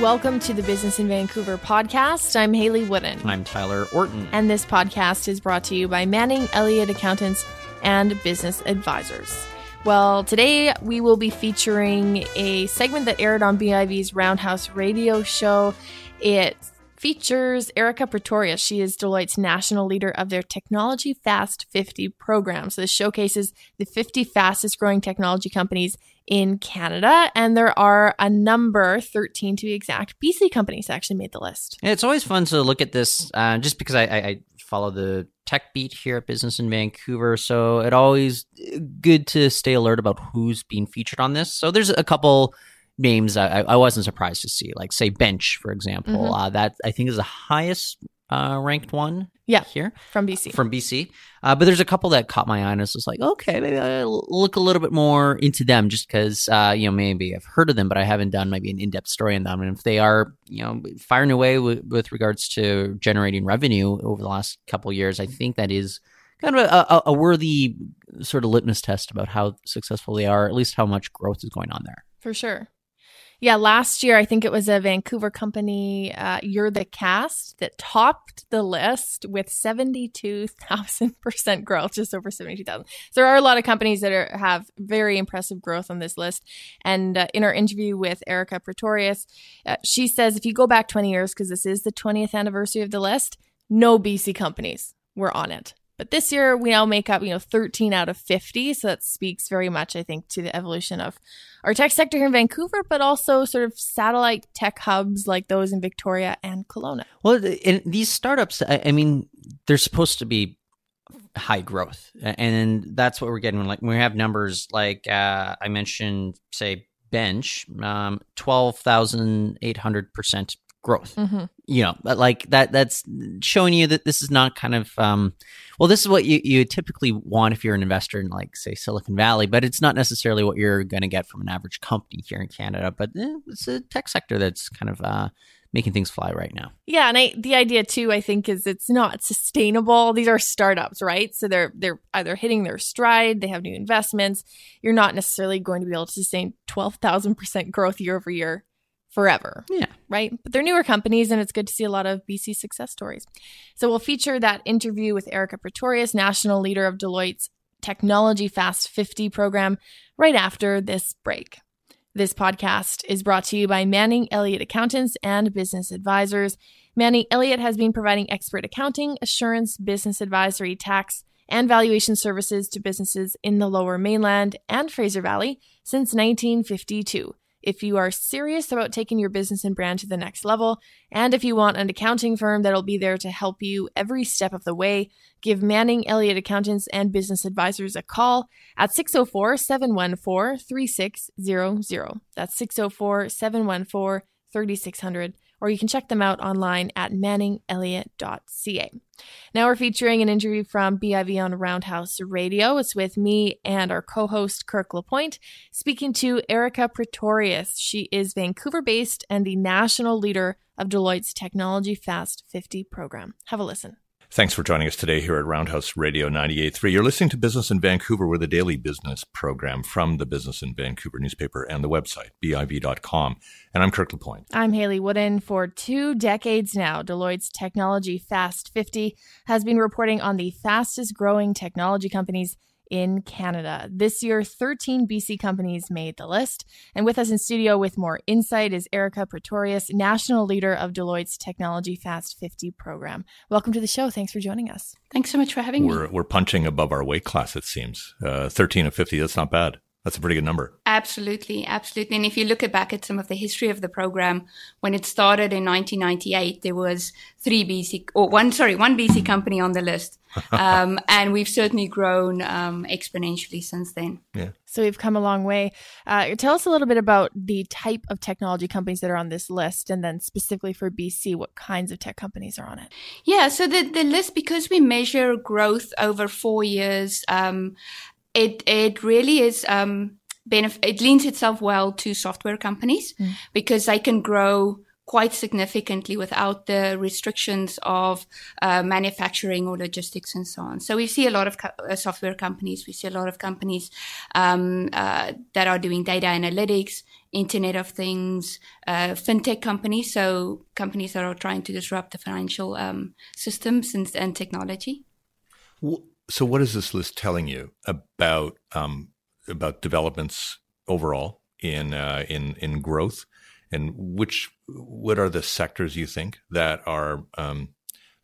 Welcome to the Business in Vancouver podcast. I'm Hayley Woodin. I'm Tyler Orton. And this podcast is brought to you by Manning Elliott Accountants and Business Advisors. Well, today we will be featuring a segment that aired on BIV's Roundhouse radio show. It features Erica Pretorius. She is Deloitte's national leader of their Technology Fast 50 program. So this showcases the 50 fastest growing technology companies in Canada. And there are a number, 13 to be exact, BC companies actually made the list. It's always fun to look at this uh, just because I, I, I, follow the tech beat here at Business in Vancouver. So it always good to stay alert about who's being featured on this. So there's a couple names I, I wasn't surprised to see, like say Bench, for example. Mm-hmm. Uh, that I think is the highest uh, ranked one. Yeah, here from BC. From BC, uh, but there's a couple that caught my eye, and it's just like, okay, maybe I look a little bit more into them, just because uh, you know maybe I've heard of them, but I haven't done maybe an in-depth story on them. And if they are, you know, firing away with, with regards to generating revenue over the last couple years, I think that is kind of a, a, worthy sort of litmus test about how successful they are, at least how much growth is going on there. For sure. Yeah, last year I think it was a Vancouver company, uh, UrtheCast, that topped the list with seventy-two thousand percent growth, just over seventy-two thousand. So there are a lot of companies that are, have very impressive growth on this list. And uh, in our interview with Erica Pretorius, uh, she says if you go back twenty years, because this is the twentieth anniversary of the list, no BC companies were on it. But this year we now make up, you know, 13 out of 50. So that speaks very much, I think, to the evolution of our tech sector here in Vancouver, but also sort of satellite tech hubs like those in Victoria and Kelowna. Well, in these startups, I, mean, they're supposed to be high growth. And that's what we're getting. Like when we have numbers like uh, I mentioned, say, Bench, um, 12,800% growth. Mm-hmm. You know, like that that's showing you that this is not kind of um well, this is what you, you typically want if you're an investor in like say Silicon Valley, but it's not necessarily what you're going to get from an average company here in Canada. But eh, it's a tech sector that's kind of uh, making things fly right now. Yeah, and I, the idea too, I think, is it's not sustainable. These are startups, right? So they're they're either hitting their stride, they have new investments. You're not necessarily going to be able to sustain twelve thousand percent growth year over year forever. Yeah. Right. But they're newer companies, and it's good to see a lot of BC success stories. So we'll feature that interview with Erica Pretorius, national leader of Deloitte's Technology Fast 50 program, right after this break. This podcast is brought to you by Manning Elliott Accountants and Business Advisors. Manning Elliott has been providing expert accounting, assurance, business advisory, tax, and valuation services to businesses in the lower mainland and Fraser Valley since 1952. If you are serious about taking your business and brand to the next level, and if you want an accounting firm that'll be there to help you every step of the way, give Manning Elliott Accountants and Business Advisors a call at 604 714 3600. That's 604 714 3600 or you can check them out online at manningelliott.ca. Now we're featuring an interview from BIV on Roundhouse Radio. It's with me and our co-host Kirk Lapointe speaking to Erica Pretorius. She is Vancouver based and the national leader of Deloitte's Technology Fast 50 program. Have a listen. Thanks for joining us today here at Roundhouse Radio 98.3. You're listening to Business in Vancouver with a daily business program from the Business in Vancouver newspaper and the website, biv.com. And I'm Kirk LaPointe. I'm Hayley Woodin. For two decades now, Deloitte's Technology Fast 50 has been reporting on the fastest growing technology companies in Canada. This year, 13 BC companies made the list. And with us in studio with more insight is Erica Pretorius, national leader of Deloitte's Technology Fast 50 program. Welcome to the show. Thanks for joining us. Thanks so much for having we're, me. We're punching above our weight class, it seems. Uh, 13 of 50, that's not bad. That's a pretty good number. Absolutely, absolutely. And if you look back at some of the history of the program, when it started in 1998, there was three BC or one, sorry, one BC company on the list, um, and we've certainly grown um, exponentially since then. Yeah. So we've come a long way. Uh, tell us a little bit about the type of technology companies that are on this list, and then specifically for BC, what kinds of tech companies are on it? Yeah. So the the list because we measure growth over four years. Um, it it really is um, benef- it leans itself well to software companies mm. because they can grow quite significantly without the restrictions of uh, manufacturing or logistics and so on. So we see a lot of co- uh, software companies. We see a lot of companies um, uh, that are doing data analytics, Internet of Things, uh, fintech companies. So companies that are trying to disrupt the financial um, systems and, and, technology. So what is this list telling you about um, about developments overall in uh, in in growth? and which what are the sectors you think that are um,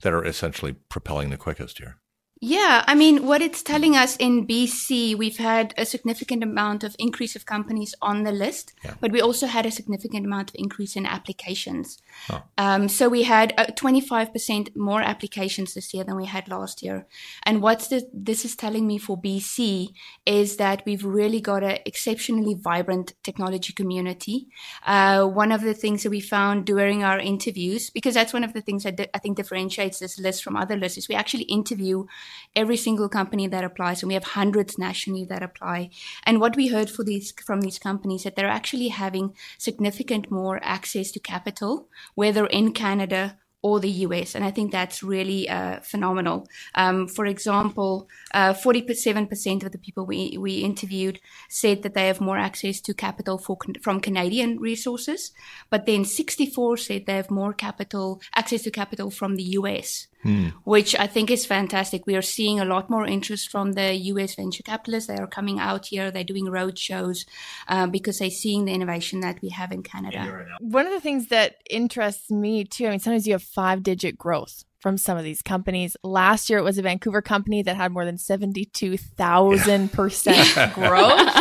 that are essentially propelling the quickest here? Yeah, I mean, what it's telling us in BC, we've had a significant amount of increase of companies on the list, yeah. but we also had a significant amount of increase in applications. Oh. Um, so we had uh, 25% more applications this year than we had last year. And what this is telling me for BC is that we've really got an exceptionally vibrant technology community. Uh, one of the things that we found during our interviews, because that's one of the things that I think differentiates this list from other lists, is we actually interview every single company that applies, and we have hundreds nationally that apply. And what we heard for these from these companies that they're actually having significant more access to capital, whether in Canada or the US. And I think that's really uh, phenomenal. Um, for example, uh, 47% of the people we, we interviewed said that they have more access to capital for, from Canadian resources, but then 64 said they have more capital, access to capital from the US hmm. which I think is fantastic. We are seeing a lot more interest from the US venture capitalists. They are coming out here, they're doing road shows uh, because they're seeing the innovation that we have in Canada. One of the things that interests me too, I mean, sometimes you have five digit growth from some of these companies. Last year, it was a Vancouver company that had more than 72,000% growth.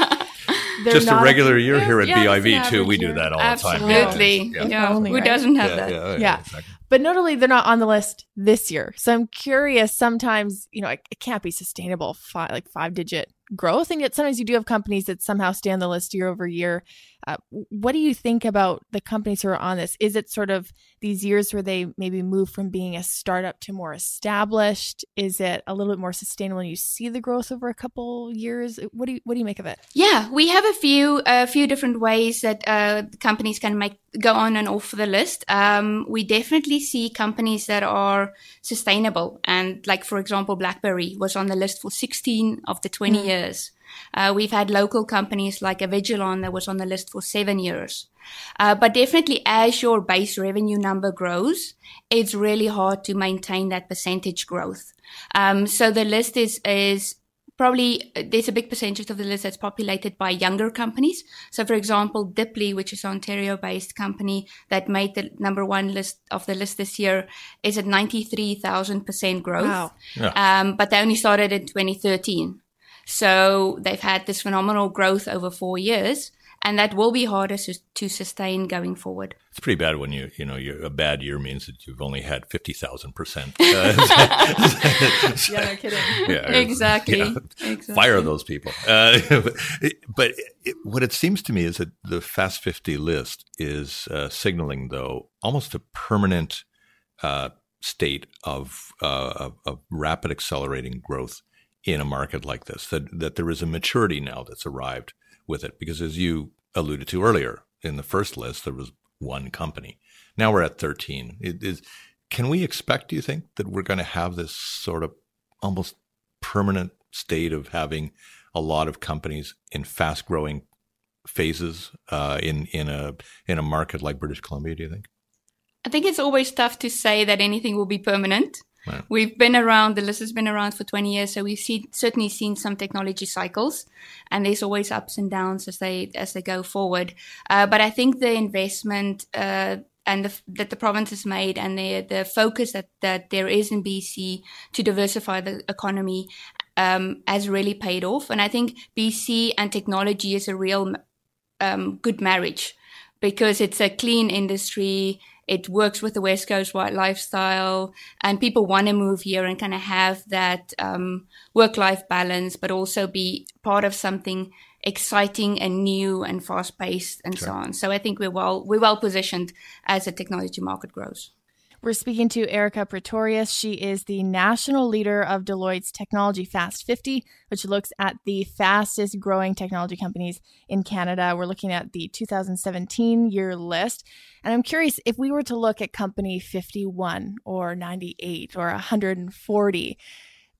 just a regular a, year here at yeah, BIV too. We do that all Absolutely. the time. Absolutely. Yeah. yeah. Only, Who doesn't have that? Yeah. yeah. Exactly. But notably, they're not on the list this year. So I'm curious. Sometimes, you know, it, it can't be sustainable, five, like five digit growth. And yet sometimes you do have companies that somehow stay on the list year over year. Uh, what do you think about the companies who are on this? Is it sort of these years where they maybe move from being a startup to more established? Is it a little bit more sustainable and you see the growth over a couple years? What do you what do you make of it? Yeah, we have a few a few different ways that uh, companies can make go on and off the list. Um, we definitely see companies that are sustainable, and like for example, BlackBerry was on the list for 16 of the 20 mm. Years. Uh, we've had local companies like Avigilon that was on the list for seven years. Uh, but definitely as your base revenue number grows, it's really hard to maintain that percentage growth. Um, so the list is, is probably there's a big percentage of the list that's populated by younger companies. So, for example, Diply, which is an Ontario-based company that made the number one list of the list this year, is at 93,000% growth. Wow. Yeah. Um, but they only started in 2013. So they've had this phenomenal growth over four years, and that will be harder to, to sustain going forward. It's pretty bad when you you know a bad year means that you've only had fifty thousand percent. Yeah, no kidding. Yeah, exactly. Yeah, exactly. Fire those people. Uh, but it, what it seems to me is that the Fast Fifty list is uh, signaling, though, almost a permanent uh, state of, uh, of, of rapid accelerating growth in a market like this, that, that there is a maturity now that's arrived with it. Because as you alluded to earlier, in the first list, there was one company. Now we're at 13. It is, can we expect, do you think, that we're going to have this sort of almost permanent state of having a lot of companies in fast growing phases uh, in, in, a, in a market like British Columbia, do you think? I think it's always tough to say that anything will be permanent. We've been around, the list has been around for 20 years, so we've see, certainly seen some technology cycles, and there's always ups and downs as they as they go forward. Uh, but I think the investment uh, and the, that the province has made, and the the focus that that there is in BC to diversify the economy, um, has really paid off. And I think BC and technology is a real um, good marriage because it's a clean industry it works with the West Coast white lifestyle, and people want to move here and kind of have that um, work life balance, but also be part of something exciting and new and fast paced and sure. so on. So I think we're well we're well positioned as the technology market grows. We're speaking to Erica Pretorius. She is the national leader of Deloitte's Technology Fast 50, which looks at the fastest growing technology companies in Canada. We're looking at the 2017 year list. And I'm curious if we were to look at company 51 or 98 or 140,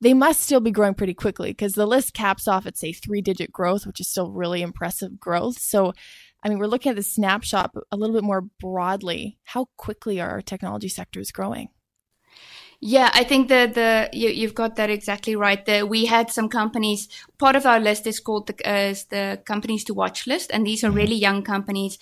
they must still be growing pretty quickly because the list caps off at, say, three digit growth, which is still really impressive growth. So, I mean, we're looking at the snapshot a little bit more broadly. How quickly are our technology sectors growing? Yeah, I think the the you, have got that exactly right. The, we had some companies. Part of our list is called the, uh, is the companies to watch list, and these are mm-hmm. really young companies,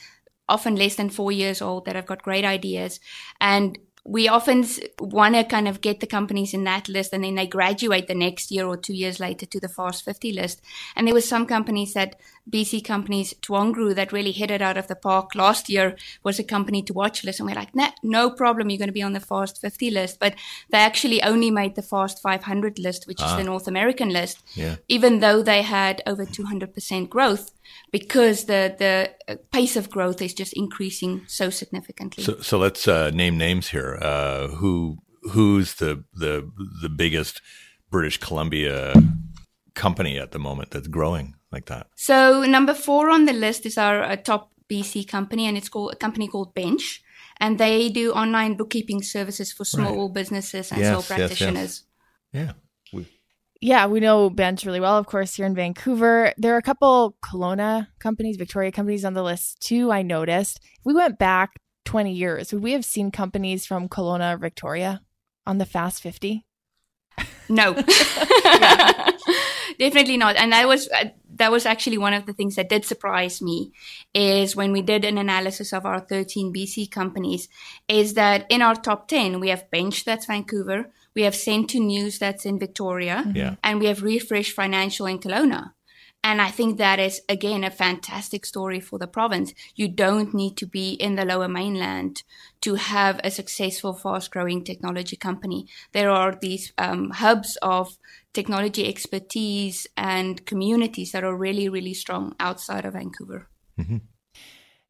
often less than four years old, that have got great ideas. And we often want to kind of get the companies in that list and then they graduate the next year or two years later to the fast 50 list and there were some companies that bc companies twangru that really hit it out of the park last year was a company to watch list and we're like nah, no problem you're going to be on the fast 50 list but they actually only made the fast 500 list which ah. is the north american list yeah. even though they had over 200% growth because the the pace of growth is just increasing so significantly. So, so let's uh, name names here. Uh, who who's the the the biggest British Columbia company at the moment that's growing like that? So number four on the list is our uh, top BC company, and it's called a company called Bench, and they do online bookkeeping services for small right. businesses and yes, sole practitioners. Yes, yes. Yeah. Yeah, we know Bench really well, of course, here in Vancouver. There are a couple Kelowna companies, Victoria companies on the list too, I noticed. If we went back 20 years, would we have seen companies from Kelowna or Victoria on the Fast 50? No. Definitely not. And that was uh, that was actually one of the things that did surprise me is when we did an analysis of our 13 BC companies is that in our top 10 we have Bench that's Vancouver, we have SendtoNews that's in Victoria. Mm-hmm. Yeah. And we have Refresh Financial in Kelowna. And I think that is, again, a fantastic story for the province. You don't need to be in the lower mainland to have a successful, fast growing technology company. There are these um, hubs of technology expertise and communities that are really, really strong outside of Vancouver. Mm-hmm.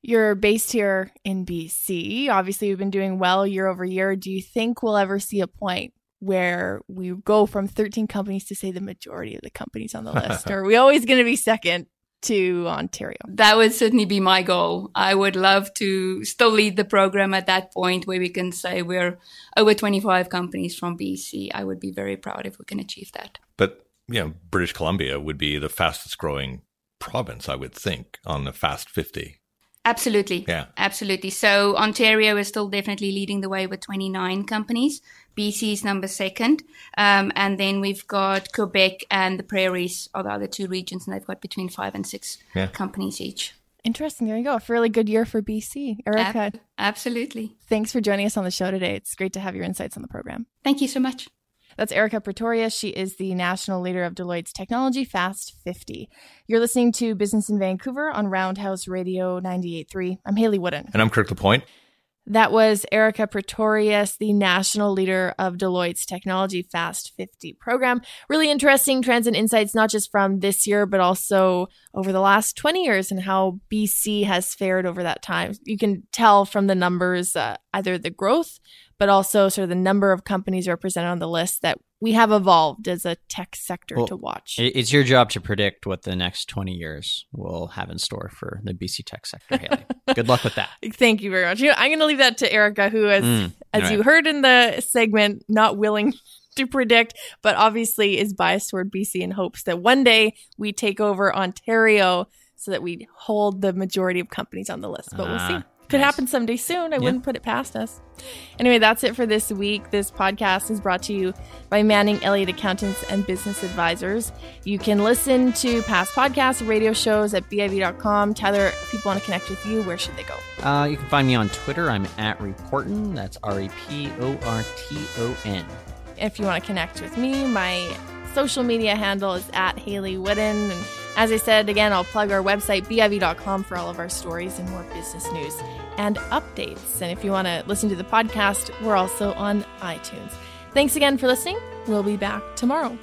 You're based here in BC. Obviously, you've been doing well year over year. Do you think we'll ever see a point where we go from 13 companies to say the majority of the companies on the list? or are we always going to be second to Ontario? That would certainly be my goal. I would love to still lead the program at that point where we can say we're over 25 companies from BC. I would be very proud if we can achieve that. But, you know, British Columbia would be the fastest growing province, I would think, on the Fast 50. Absolutely. Yeah. Absolutely. So Ontario is still definitely leading the way with 29 companies. BC is number second. Um, and then we've got Quebec and the Prairies are the other two regions, and they've got between five and six yeah. companies each. Interesting. There you go. A really good year for BC. Erica. Ab- absolutely. Thanks for joining us on the show today. It's great to have your insights on the program. Thank you so much. That's Erica Pretorius. She is the national leader of Deloitte's Technology Fast 50. You're listening to Business in Vancouver on Roundhouse Radio 98.3. I'm Hayley Woodin. And I'm Kirk LaPointe. That was Erica Pretorius, the national leader of Deloitte's Technology Fast 50 program. Really interesting trends and insights, not just from this year, but also over the last 20 years and how BC has fared over that time. You can tell from the numbers, uh, either the growth, but also sort of the number of companies represented on the list that we have evolved as a tech sector well, to watch. It's your job to predict what the next 20 years will have in store for the BC tech sector, Haley. Good luck with that. Thank you very much. I'm going to leave that to Erica, who is, mm, as right. you heard in the segment, not willing to predict, but obviously is biased toward BC and hopes that one day we take over Ontario so that we hold the majority of companies on the list. But uh, we'll see. Could nice. happen someday soon. I yeah. wouldn't put it past us. Anyway, that's it for this week. This podcast is brought to you by Manning Elliott Accountants and Business Advisors. You can listen to past podcasts, radio shows at BIV.com. Tyler, if people want to connect with you, where should they go? Uh, you can find me on Twitter. I'm at Reporton. That's R E P O R T O N. If you want to connect with me, my social media handle is at Hayley Woodin. And as I said, again, I'll plug our website, biv.com, for all of our stories and more business news and updates. And if you want to listen to the podcast, we're also on iTunes. Thanks again for listening. We'll be back tomorrow.